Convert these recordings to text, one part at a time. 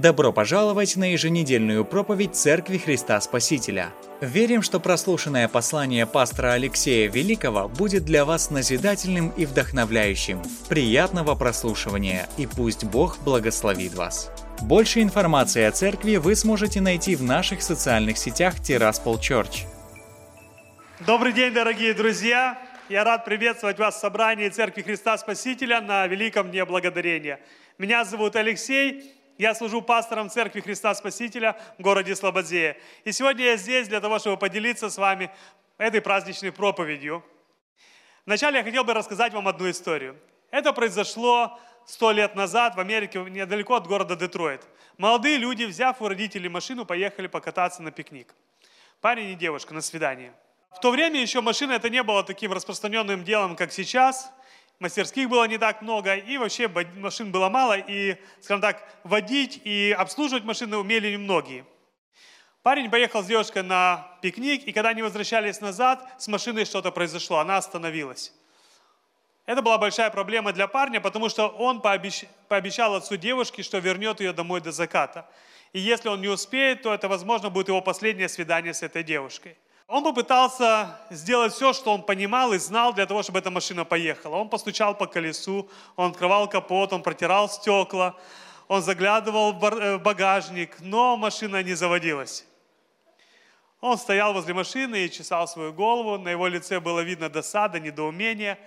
Добро пожаловать на еженедельную проповедь Церкви Христа Спасителя. Верим, что прослушанное послание пастора Алексея Великого будет для вас назидательным и вдохновляющим. Приятного прослушивания и пусть Бог благословит вас. Больше информации о церкви вы сможете найти в наших социальных сетях Тираспол Church. Добрый день, дорогие друзья! Я рад приветствовать вас в собрании Церкви Христа Спасителя на Великом Дне Благодарения. Меня зовут Алексей, я служу пастором Церкви Христа Спасителя в городе Слободзее. И сегодня я здесь для того, чтобы поделиться с вами этой праздничной проповедью. Вначале я хотел бы рассказать вам одну историю. Это произошло сто лет назад в Америке, недалеко от города Детройт. Молодые люди, взяв у родителей машину, поехали покататься на пикник. Парень и девушка на свидание. В то время еще машина это не было таким распространенным делом, как сейчас мастерских было не так много, и вообще машин было мало, и, скажем так, водить и обслуживать машины умели немногие. Парень поехал с девушкой на пикник, и когда они возвращались назад, с машиной что-то произошло, она остановилась. Это была большая проблема для парня, потому что он пообещ... пообещал отцу девушки, что вернет ее домой до заката. И если он не успеет, то это, возможно, будет его последнее свидание с этой девушкой. Он попытался сделать все, что он понимал и знал для того, чтобы эта машина поехала. Он постучал по колесу, он открывал капот, он протирал стекла, он заглядывал в э, багажник, но машина не заводилась. Он стоял возле машины и чесал свою голову, на его лице было видно досада, недоумение.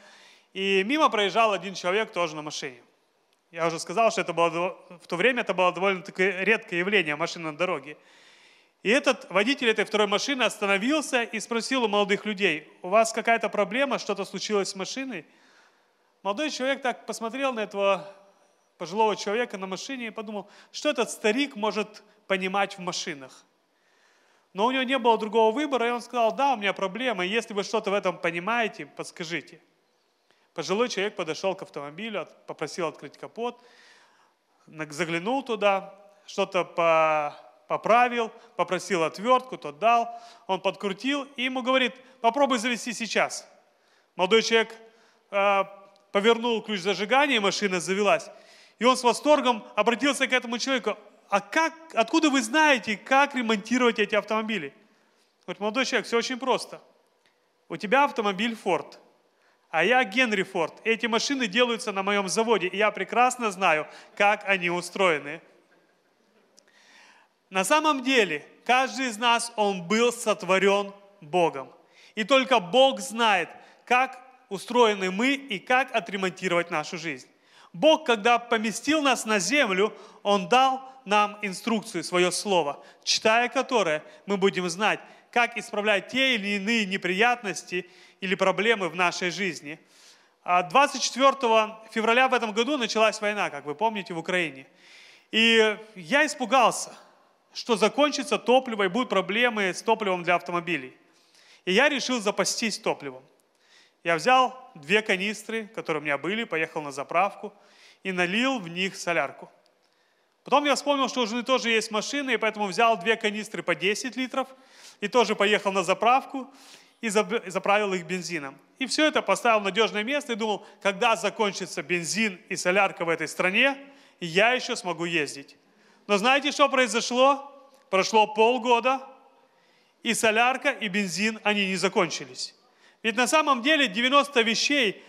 И мимо проезжал один человек тоже на машине. Я уже сказал, что это было, в то время это было довольно-таки редкое явление машины на дороге. И этот водитель этой второй машины остановился и спросил у молодых людей, у вас какая-то проблема, что-то случилось с машиной? Молодой человек так посмотрел на этого пожилого человека на машине и подумал, что этот старик может понимать в машинах. Но у него не было другого выбора, и он сказал, да, у меня проблема, если вы что-то в этом понимаете, подскажите. Пожилой человек подошел к автомобилю, попросил открыть капот, заглянул туда, что-то по поправил, попросил отвертку, тот дал, он подкрутил и ему говорит, попробуй завести сейчас. Молодой человек э, повернул ключ зажигания, машина завелась, и он с восторгом обратился к этому человеку, а как, откуда вы знаете, как ремонтировать эти автомобили? Говорит, молодой человек, все очень просто. У тебя автомобиль Ford, а я Генри Форд. Эти машины делаются на моем заводе, и я прекрасно знаю, как они устроены. На самом деле, каждый из нас, он был сотворен Богом. И только Бог знает, как устроены мы и как отремонтировать нашу жизнь. Бог, когда поместил нас на землю, Он дал нам инструкцию, свое слово, читая которое мы будем знать, как исправлять те или иные неприятности или проблемы в нашей жизни. 24 а февраля в этом году началась война, как вы помните, в Украине. И я испугался – что закончится топливо и будут проблемы с топливом для автомобилей. И я решил запастись топливом. Я взял две канистры, которые у меня были, поехал на заправку и налил в них солярку. Потом я вспомнил, что у жены тоже есть машина, и поэтому взял две канистры по 10 литров и тоже поехал на заправку и заправил их бензином. И все это поставил в надежное место и думал, когда закончится бензин и солярка в этой стране, я еще смогу ездить. Но знаете, что произошло? Прошло полгода, и солярка, и бензин, они не закончились. Ведь на самом деле 90 вещей,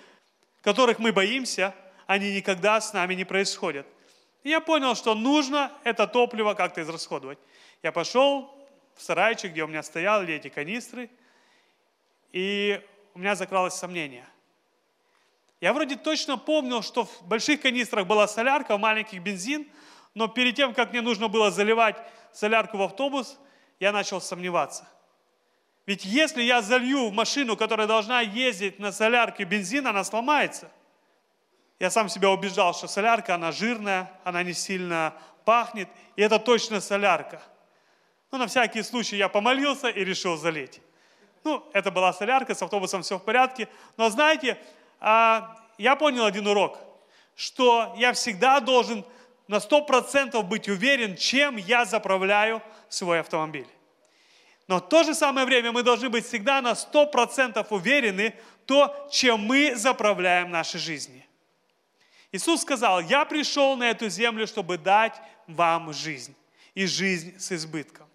которых мы боимся, они никогда с нами не происходят. И я понял, что нужно это топливо как-то израсходовать. Я пошел в сарайчик, где у меня стояли эти канистры, и у меня закралось сомнение. Я вроде точно помнил, что в больших канистрах была солярка, в маленьких бензин – но перед тем, как мне нужно было заливать солярку в автобус, я начал сомневаться. Ведь если я залью в машину, которая должна ездить на солярке бензин, она сломается. Я сам себя убеждал, что солярка, она жирная, она не сильно пахнет, и это точно солярка. Ну, на всякий случай я помолился и решил залить. Ну, это была солярка, с автобусом все в порядке. Но знаете, а, я понял один урок, что я всегда должен на 100% быть уверен, чем я заправляю свой автомобиль. Но в то же самое время мы должны быть всегда на 100% уверены то, чем мы заправляем наши жизни. Иисус сказал, я пришел на эту землю, чтобы дать вам жизнь, и жизнь с избытком.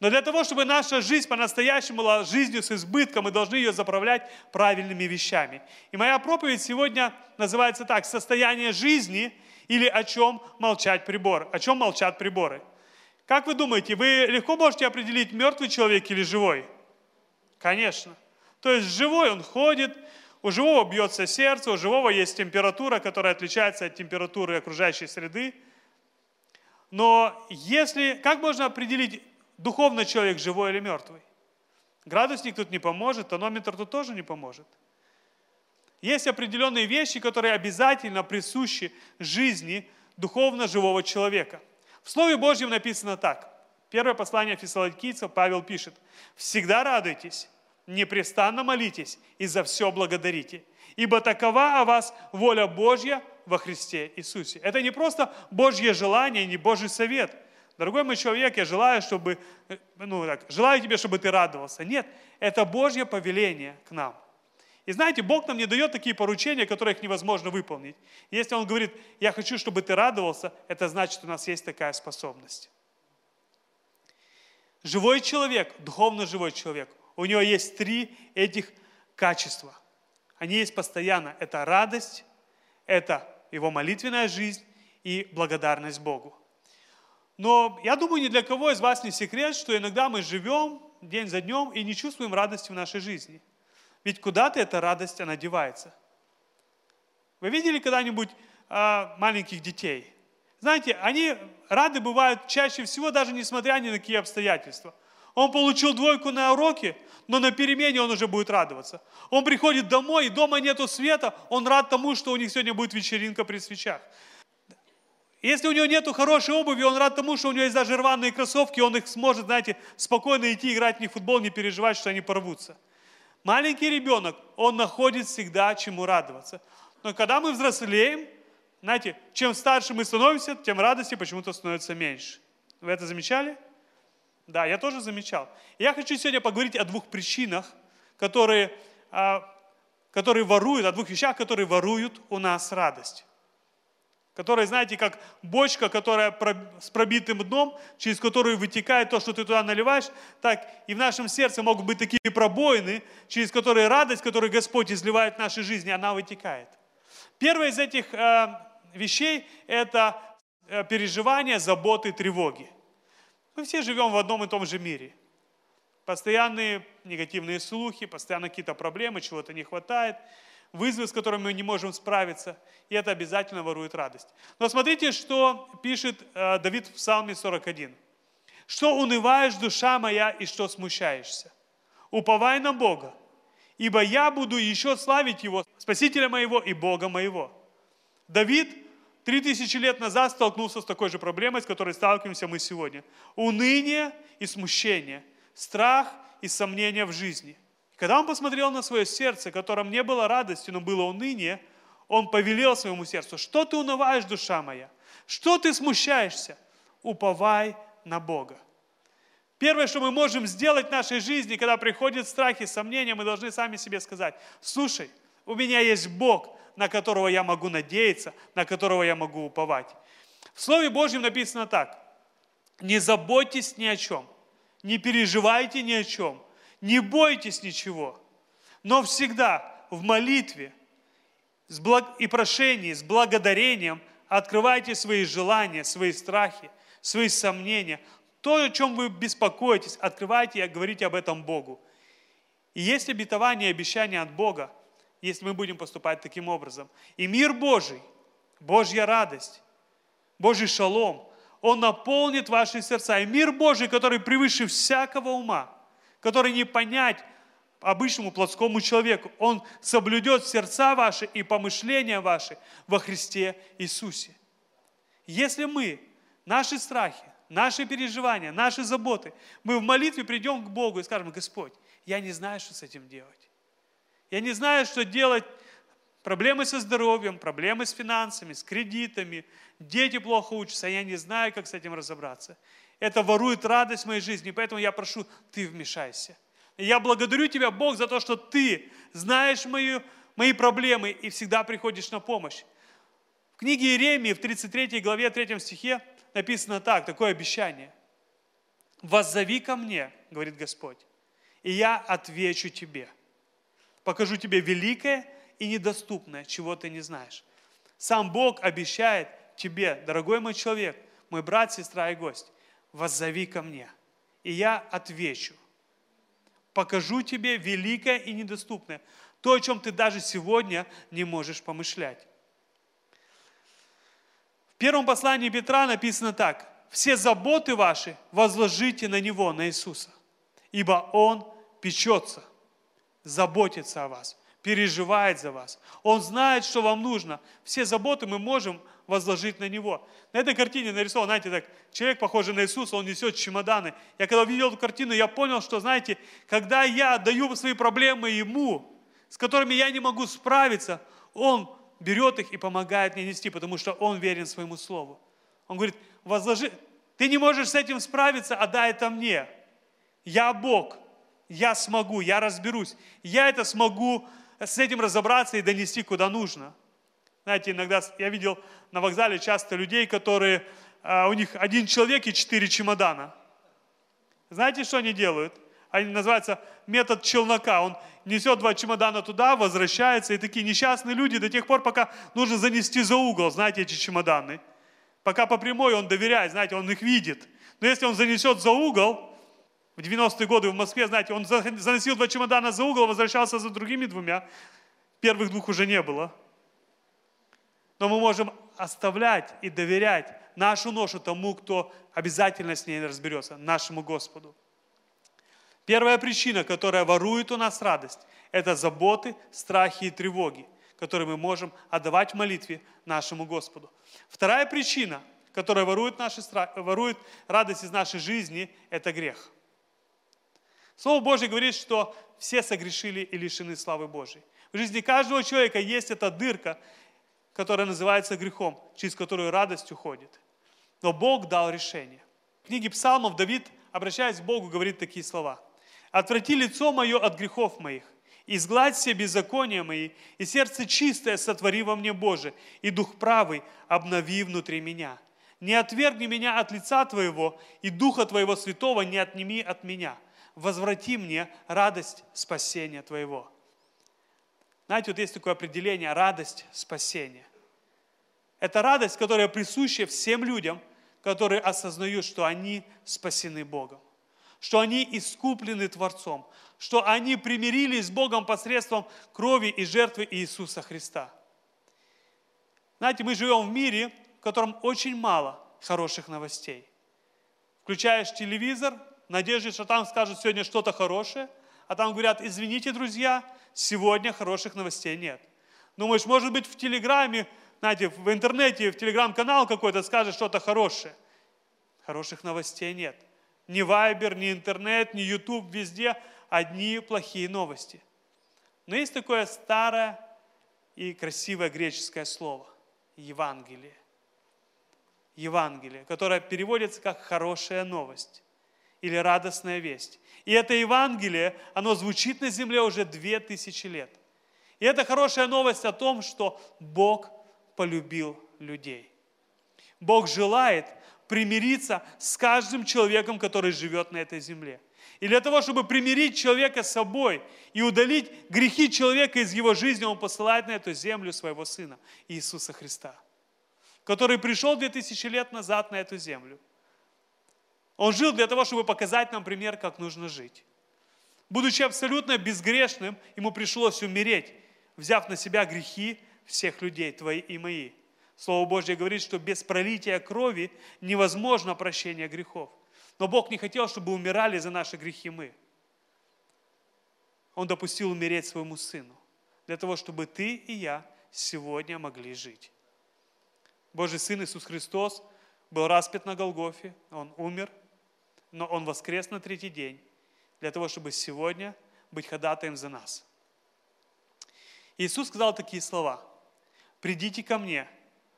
Но для того, чтобы наша жизнь по-настоящему была жизнью с избытком, мы должны ее заправлять правильными вещами. И моя проповедь сегодня называется так «Состояние жизни» или «О чем молчать прибор», «О чем молчат приборы». Как вы думаете, вы легко можете определить, мертвый человек или живой? Конечно. То есть живой он ходит, у живого бьется сердце, у живого есть температура, которая отличается от температуры окружающей среды. Но если, как можно определить, духовно человек живой или мертвый? Градусник тут не поможет, тонометр тут тоже не поможет. Есть определенные вещи, которые обязательно присущи жизни духовно живого человека. В Слове Божьем написано так. Первое послание фессалоникийцев Павел пишет. «Всегда радуйтесь, непрестанно молитесь и за все благодарите, ибо такова о вас воля Божья во Христе Иисусе. Это не просто Божье желание, не Божий совет. Дорогой мой человек, я желаю, чтобы, ну, так, желаю тебе, чтобы ты радовался. Нет, это Божье повеление к нам. И знаете, Бог нам не дает такие поручения, которые их невозможно выполнить. Если Он говорит, я хочу, чтобы ты радовался, это значит, у нас есть такая способность. Живой человек, духовно живой человек, у него есть три этих качества. Они есть постоянно. Это радость, это его молитвенная жизнь и благодарность Богу. Но я думаю, ни для кого из вас не секрет, что иногда мы живем день за днем и не чувствуем радости в нашей жизни. Ведь куда-то эта радость, она девается. Вы видели когда-нибудь а, маленьких детей? Знаете, они рады бывают чаще всего, даже несмотря ни на какие обстоятельства. Он получил двойку на уроке, но на перемене он уже будет радоваться. Он приходит домой, и дома нету света, он рад тому, что у них сегодня будет вечеринка при свечах. Если у него нету хорошей обуви, он рад тому, что у него есть даже рваные кроссовки, он их сможет, знаете, спокойно идти играть в них в футбол, не переживать, что они порвутся. Маленький ребенок, он находит всегда чему радоваться. Но когда мы взрослеем, знаете, чем старше мы становимся, тем радости почему-то становится меньше. Вы это замечали? Да, я тоже замечал. Я хочу сегодня поговорить о двух причинах, которые, а, которые воруют, о двух вещах, которые воруют у нас радость. Которые, знаете, как бочка, которая с пробитым дном, через которую вытекает то, что ты туда наливаешь, так и в нашем сердце могут быть такие пробоины, через которые радость, которую Господь изливает в нашей жизни, она вытекает. Первое из этих э, вещей – это э, переживание, заботы, тревоги. Мы все живем в одном и том же мире. Постоянные негативные слухи, постоянно какие-то проблемы, чего-то не хватает, вызовы, с которыми мы не можем справиться, и это обязательно ворует радость. Но смотрите, что пишет э, Давид в Псалме 41. «Что унываешь, душа моя, и что смущаешься? Уповай на Бога, ибо я буду еще славить Его, Спасителя моего и Бога моего». Давид Три тысячи лет назад столкнулся с такой же проблемой, с которой сталкиваемся мы сегодня. Уныние и смущение, страх и сомнения в жизни. Когда он посмотрел на свое сердце, в котором не было радости, но было уныние, он повелел своему сердцу, что ты унываешь, душа моя? Что ты смущаешься? Уповай на Бога. Первое, что мы можем сделать в нашей жизни, когда приходят страхи, сомнения, мы должны сами себе сказать, слушай, у меня есть Бог, на которого я могу надеяться, на которого я могу уповать. В Слове Божьем написано так. Не заботьтесь ни о чем, не переживайте ни о чем, не бойтесь ничего, но всегда в молитве и прошении, с благодарением открывайте свои желания, свои страхи, свои сомнения. То, о чем вы беспокоитесь, открывайте и говорите об этом Богу. И есть обетование и обещание от Бога, если мы будем поступать таким образом. И мир Божий, Божья радость, Божий шалом, Он наполнит ваши сердца. И мир Божий, который превыше всякого ума, который не понять обычному плотскому человеку, Он соблюдет сердца ваши и помышления ваши во Христе Иисусе. Если мы, наши страхи, наши переживания, наши заботы, мы в молитве придем к Богу и скажем, Господь, я не знаю, что с этим делать. Я не знаю, что делать. Проблемы со здоровьем, проблемы с финансами, с кредитами. Дети плохо учатся, а я не знаю, как с этим разобраться. Это ворует радость моей жизни, поэтому я прошу, ты вмешайся. Я благодарю тебя, Бог, за то, что ты знаешь мою, мои проблемы и всегда приходишь на помощь. В книге Иеремии в 33 главе 3 стихе написано так, такое обещание. «Воззови ко мне, — говорит Господь, — и я отвечу тебе. Покажу тебе великое и недоступное, чего ты не знаешь». Сам Бог обещает тебе, дорогой мой человек, мой брат, сестра и гость, воззови ко мне, и я отвечу. Покажу тебе великое и недоступное, то, о чем ты даже сегодня не можешь помышлять. В первом послании Петра написано так. «Все заботы ваши возложите на Него, на Иисуса, ибо Он печется, заботится о вас, переживает за вас. Он знает, что вам нужно. Все заботы мы можем возложить на Него. На этой картине нарисован, знаете, так, человек, похожий на Иисуса, он несет чемоданы. Я когда увидел эту картину, я понял, что, знаете, когда я отдаю свои проблемы Ему, с которыми я не могу справиться, Он берет их и помогает мне нести, потому что Он верен своему Слову. Он говорит, возложи, ты не можешь с этим справиться, отдай это мне. Я Бог, я смогу, я разберусь. Я это смогу с этим разобраться и донести куда нужно. Знаете, иногда я видел на вокзале часто людей, которые, а, у них один человек и четыре чемодана. Знаете, что они делают? Они называются метод челнока. Он несет два чемодана туда, возвращается, и такие несчастные люди до тех пор, пока нужно занести за угол, знаете, эти чемоданы. Пока по прямой он доверяет, знаете, он их видит. Но если он занесет за угол, в 90-е годы в Москве, знаете, он заносил два чемодана за угол, возвращался за другими двумя. Первых двух уже не было. Но мы можем оставлять и доверять нашу ношу тому, кто обязательно с ней разберется, нашему Господу. Первая причина, которая ворует у нас радость, это заботы, страхи и тревоги, которые мы можем отдавать в молитве нашему Господу. Вторая причина, которая ворует, наши, ворует радость из нашей жизни, это грех. Слово Божье говорит, что все согрешили и лишены славы Божьей. В жизни каждого человека есть эта дырка, которая называется грехом, через которую радость уходит. Но Бог дал решение. В книге Псалмов Давид, обращаясь к Богу, говорит такие слова. «Отврати лицо мое от грехов моих, изгладь все беззакония мои, и сердце чистое сотвори во мне, Боже, и дух правый обнови внутри меня. Не отвергни меня от лица Твоего, и Духа Твоего Святого не отними от меня. Возврати мне радость спасения Твоего». Знаете, вот есть такое определение – радость спасения. Это радость, которая присуща всем людям, которые осознают, что они спасены Богом что они искуплены Творцом, что они примирились с Богом посредством крови и жертвы Иисуса Христа. Знаете, мы живем в мире, в котором очень мало хороших новостей. Включаешь телевизор, надежде, что там скажут сегодня что-то хорошее, а там говорят, извините, друзья, сегодня хороших новостей нет. Думаешь, может быть, в Телеграме, знаете, в интернете, в Телеграм-канал какой-то скажет что-то хорошее. Хороших новостей нет. Ни Вайбер, ни интернет, ни Ютуб, везде одни плохие новости. Но есть такое старое и красивое греческое слово – Евангелие. Евангелие, которое переводится как «хорошая новость» или «радостная весть». И это Евангелие, оно звучит на земле уже две тысячи лет. И это хорошая новость о том, что Бог полюбил людей. Бог желает, примириться с каждым человеком, который живет на этой земле. И для того, чтобы примирить человека с собой и удалить грехи человека из его жизни, Он посылает на эту землю своего Сына, Иисуса Христа, который пришел 2000 лет назад на эту землю. Он жил для того, чтобы показать нам пример, как нужно жить. Будучи абсолютно безгрешным, ему пришлось умереть, взяв на себя грехи всех людей, твои и мои – Слово Божье говорит, что без пролития крови невозможно прощение грехов. Но Бог не хотел, чтобы умирали за наши грехи мы. Он допустил умереть своему Сыну, для того, чтобы ты и я сегодня могли жить. Божий Сын Иисус Христос был распят на Голгофе, Он умер, но Он воскрес на третий день, для того, чтобы сегодня быть ходатаем за нас. Иисус сказал такие слова. «Придите ко мне,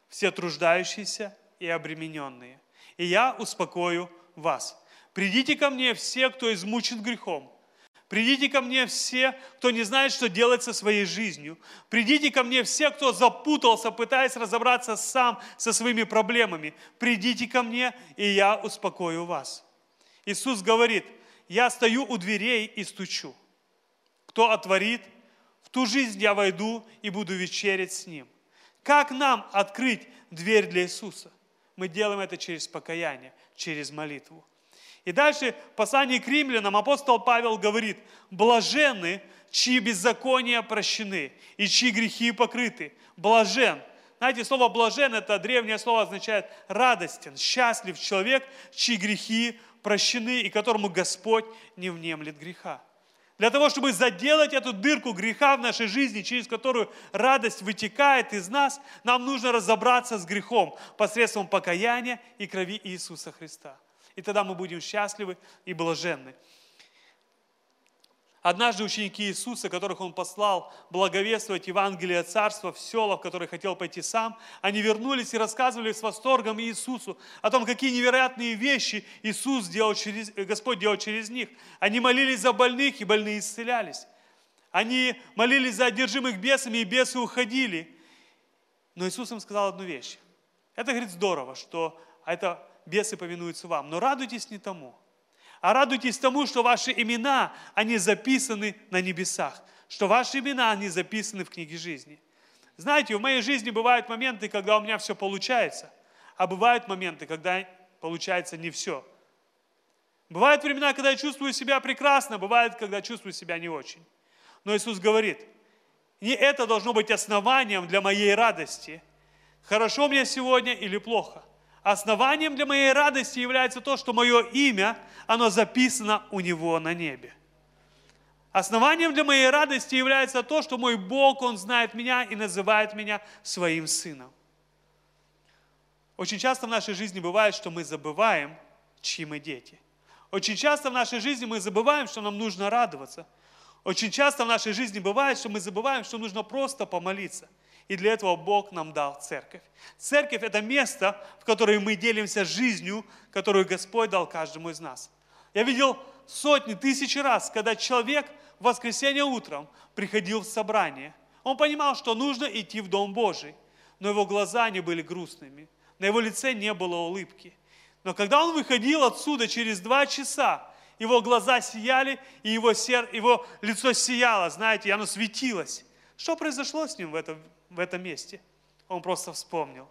все труждающиеся и обремененные, и я успокою вас. Придите ко мне все, кто измучен грехом, Придите ко мне все, кто не знает, что делать со своей жизнью. Придите ко мне все, кто запутался, пытаясь разобраться сам со своими проблемами. Придите ко мне, и я успокою вас. Иисус говорит, я стою у дверей и стучу. Кто отворит, в ту жизнь я войду и буду вечерять с Ним. Как нам открыть дверь для Иисуса? Мы делаем это через покаяние, через молитву. И дальше в послании к римлянам апостол Павел говорит, блаженны, чьи беззакония прощены и чьи грехи покрыты. Блажен. Знаете, слово блажен, это древнее слово означает радостен, счастлив человек, чьи грехи прощены и которому Господь не внемлет греха. Для того, чтобы заделать эту дырку греха в нашей жизни, через которую радость вытекает из нас, нам нужно разобраться с грехом посредством покаяния и крови Иисуса Христа. И тогда мы будем счастливы и блаженны. Однажды ученики Иисуса, которых Он послал благовествовать Евангелие Царства в села, в которые хотел пойти сам, они вернулись и рассказывали с восторгом Иисусу о том, какие невероятные вещи Иисус делал через, Господь делал через них. Они молились за больных, и больные исцелялись. Они молились за одержимых бесами, и бесы уходили. Но Иисус им сказал одну вещь. Это, говорит, здорово, что это бесы повинуются вам. Но радуйтесь не тому – а радуйтесь тому, что ваши имена, они записаны на небесах, что ваши имена, они записаны в книге жизни. Знаете, в моей жизни бывают моменты, когда у меня все получается, а бывают моменты, когда получается не все. Бывают времена, когда я чувствую себя прекрасно, бывает, когда чувствую себя не очень. Но Иисус говорит, не это должно быть основанием для моей радости. Хорошо мне сегодня или плохо – Основанием для моей радости является то, что мое имя, оно записано у Него на небе. Основанием для моей радости является то, что мой Бог, Он знает меня и называет меня своим сыном. Очень часто в нашей жизни бывает, что мы забываем, чьи мы дети. Очень часто в нашей жизни мы забываем, что нам нужно радоваться. Очень часто в нашей жизни бывает, что мы забываем, что нужно просто помолиться – и для этого Бог нам дал церковь. Церковь – это место, в котором мы делимся жизнью, которую Господь дал каждому из нас. Я видел сотни, тысячи раз, когда человек в воскресенье утром приходил в собрание. Он понимал, что нужно идти в Дом Божий, но его глаза не были грустными, на его лице не было улыбки. Но когда он выходил отсюда через два часа, его глаза сияли, и его, сер... его лицо сияло, знаете, оно светилось. Что произошло с ним в это, в этом месте? Он просто вспомнил,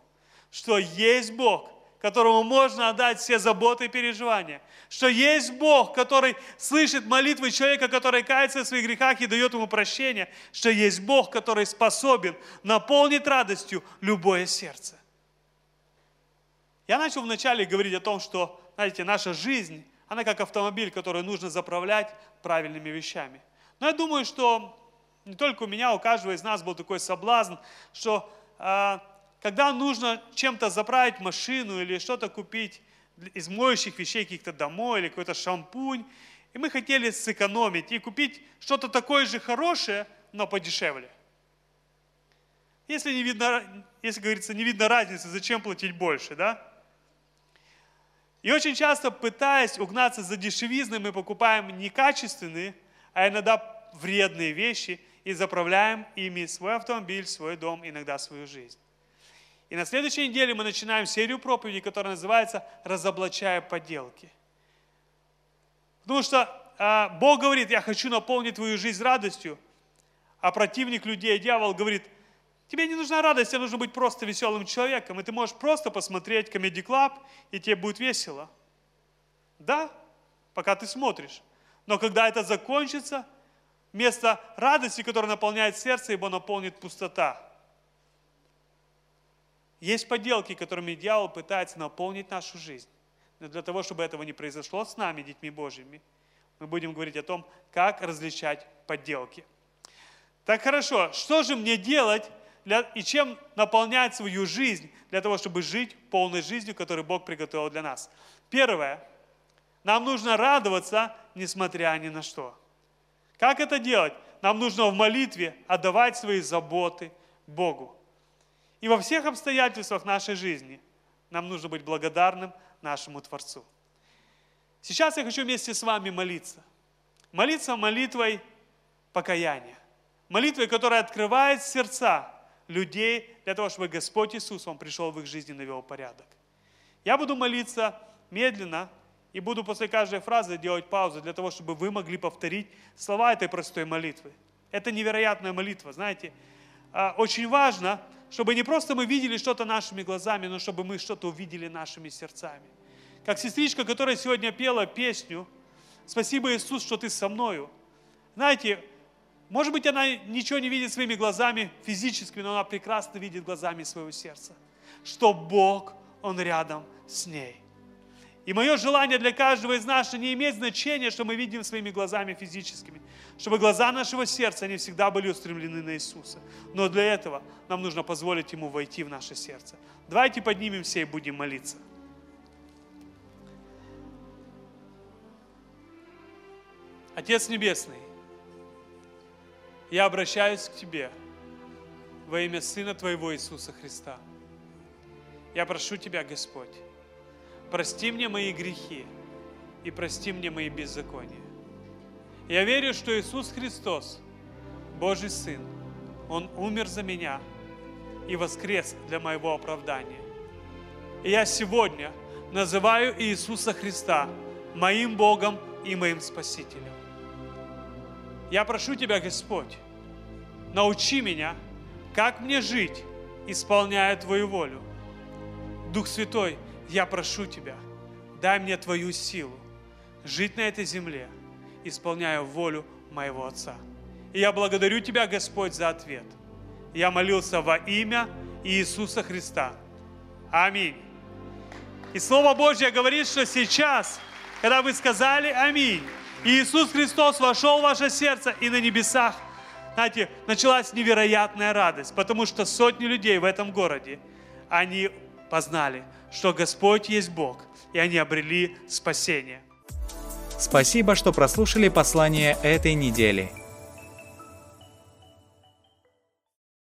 что есть Бог, которому можно отдать все заботы и переживания. Что есть Бог, который слышит молитвы человека, который кается в своих грехах и дает ему прощение. Что есть Бог, который способен наполнить радостью любое сердце. Я начал вначале говорить о том, что, знаете, наша жизнь, она как автомобиль, который нужно заправлять правильными вещами. Но я думаю, что не только у меня, у каждого из нас был такой соблазн, что э, когда нужно чем-то заправить машину или что-то купить из моющих вещей каких-то домой или какой-то шампунь, и мы хотели сэкономить и купить что-то такое же хорошее, но подешевле. Если, не видно, если говорится, не видно разницы, зачем платить больше, да? И очень часто, пытаясь угнаться за дешевизной, мы покупаем некачественные, а иногда вредные вещи – и заправляем ими свой автомобиль, свой дом, иногда свою жизнь. И на следующей неделе мы начинаем серию проповедей, которая называется «Разоблачая подделки». Потому что а, Бог говорит, я хочу наполнить твою жизнь радостью, а противник людей, дьявол, говорит, тебе не нужна радость, тебе нужно быть просто веселым человеком, и ты можешь просто посмотреть Comedy Club, и тебе будет весело. Да, пока ты смотришь. Но когда это закончится, Вместо радости, которая наполняет сердце, его наполнит пустота. Есть поделки, которыми дьявол пытается наполнить нашу жизнь. Но для того, чтобы этого не произошло с нами, детьми Божьими, мы будем говорить о том, как различать подделки. Так хорошо, что же мне делать для, и чем наполнять свою жизнь для того, чтобы жить полной жизнью, которую Бог приготовил для нас? Первое. Нам нужно радоваться, несмотря ни на что. Как это делать? Нам нужно в молитве отдавать свои заботы Богу. И во всех обстоятельствах нашей жизни нам нужно быть благодарным нашему Творцу. Сейчас я хочу вместе с вами молиться. Молиться молитвой покаяния. Молитвой, которая открывает сердца людей для того, чтобы Господь Иисус, Он пришел в их жизни и навел порядок. Я буду молиться медленно и буду после каждой фразы делать паузу для того, чтобы вы могли повторить слова этой простой молитвы. Это невероятная молитва, знаете. А, очень важно, чтобы не просто мы видели что-то нашими глазами, но чтобы мы что-то увидели нашими сердцами. Как сестричка, которая сегодня пела песню «Спасибо, Иисус, что ты со мною». Знаете, может быть, она ничего не видит своими глазами физическими, но она прекрасно видит глазами своего сердца, что Бог, Он рядом с ней. И мое желание для каждого из нас, не имеет значения, что мы видим своими глазами физическими, чтобы глаза нашего сердца, они всегда были устремлены на Иисуса. Но для этого нам нужно позволить Ему войти в наше сердце. Давайте поднимемся и будем молиться. Отец Небесный, я обращаюсь к Тебе во имя Сына Твоего Иисуса Христа. Я прошу Тебя, Господь, прости мне мои грехи и прости мне мои беззакония. Я верю, что Иисус Христос, Божий Сын, Он умер за меня и воскрес для моего оправдания. И я сегодня называю Иисуса Христа моим Богом и моим Спасителем. Я прошу Тебя, Господь, научи меня, как мне жить, исполняя Твою волю. Дух Святой, я прошу Тебя, дай мне Твою силу жить на этой земле, исполняя волю моего Отца. И я благодарю Тебя, Господь, за ответ. Я молился во имя Иисуса Христа. Аминь. И Слово Божье говорит, что сейчас, когда вы сказали «Аминь», Иисус Христос вошел в ваше сердце, и на небесах, знаете, началась невероятная радость, потому что сотни людей в этом городе, они познали, что Господь есть Бог, и они обрели спасение. Спасибо, что прослушали послание этой недели.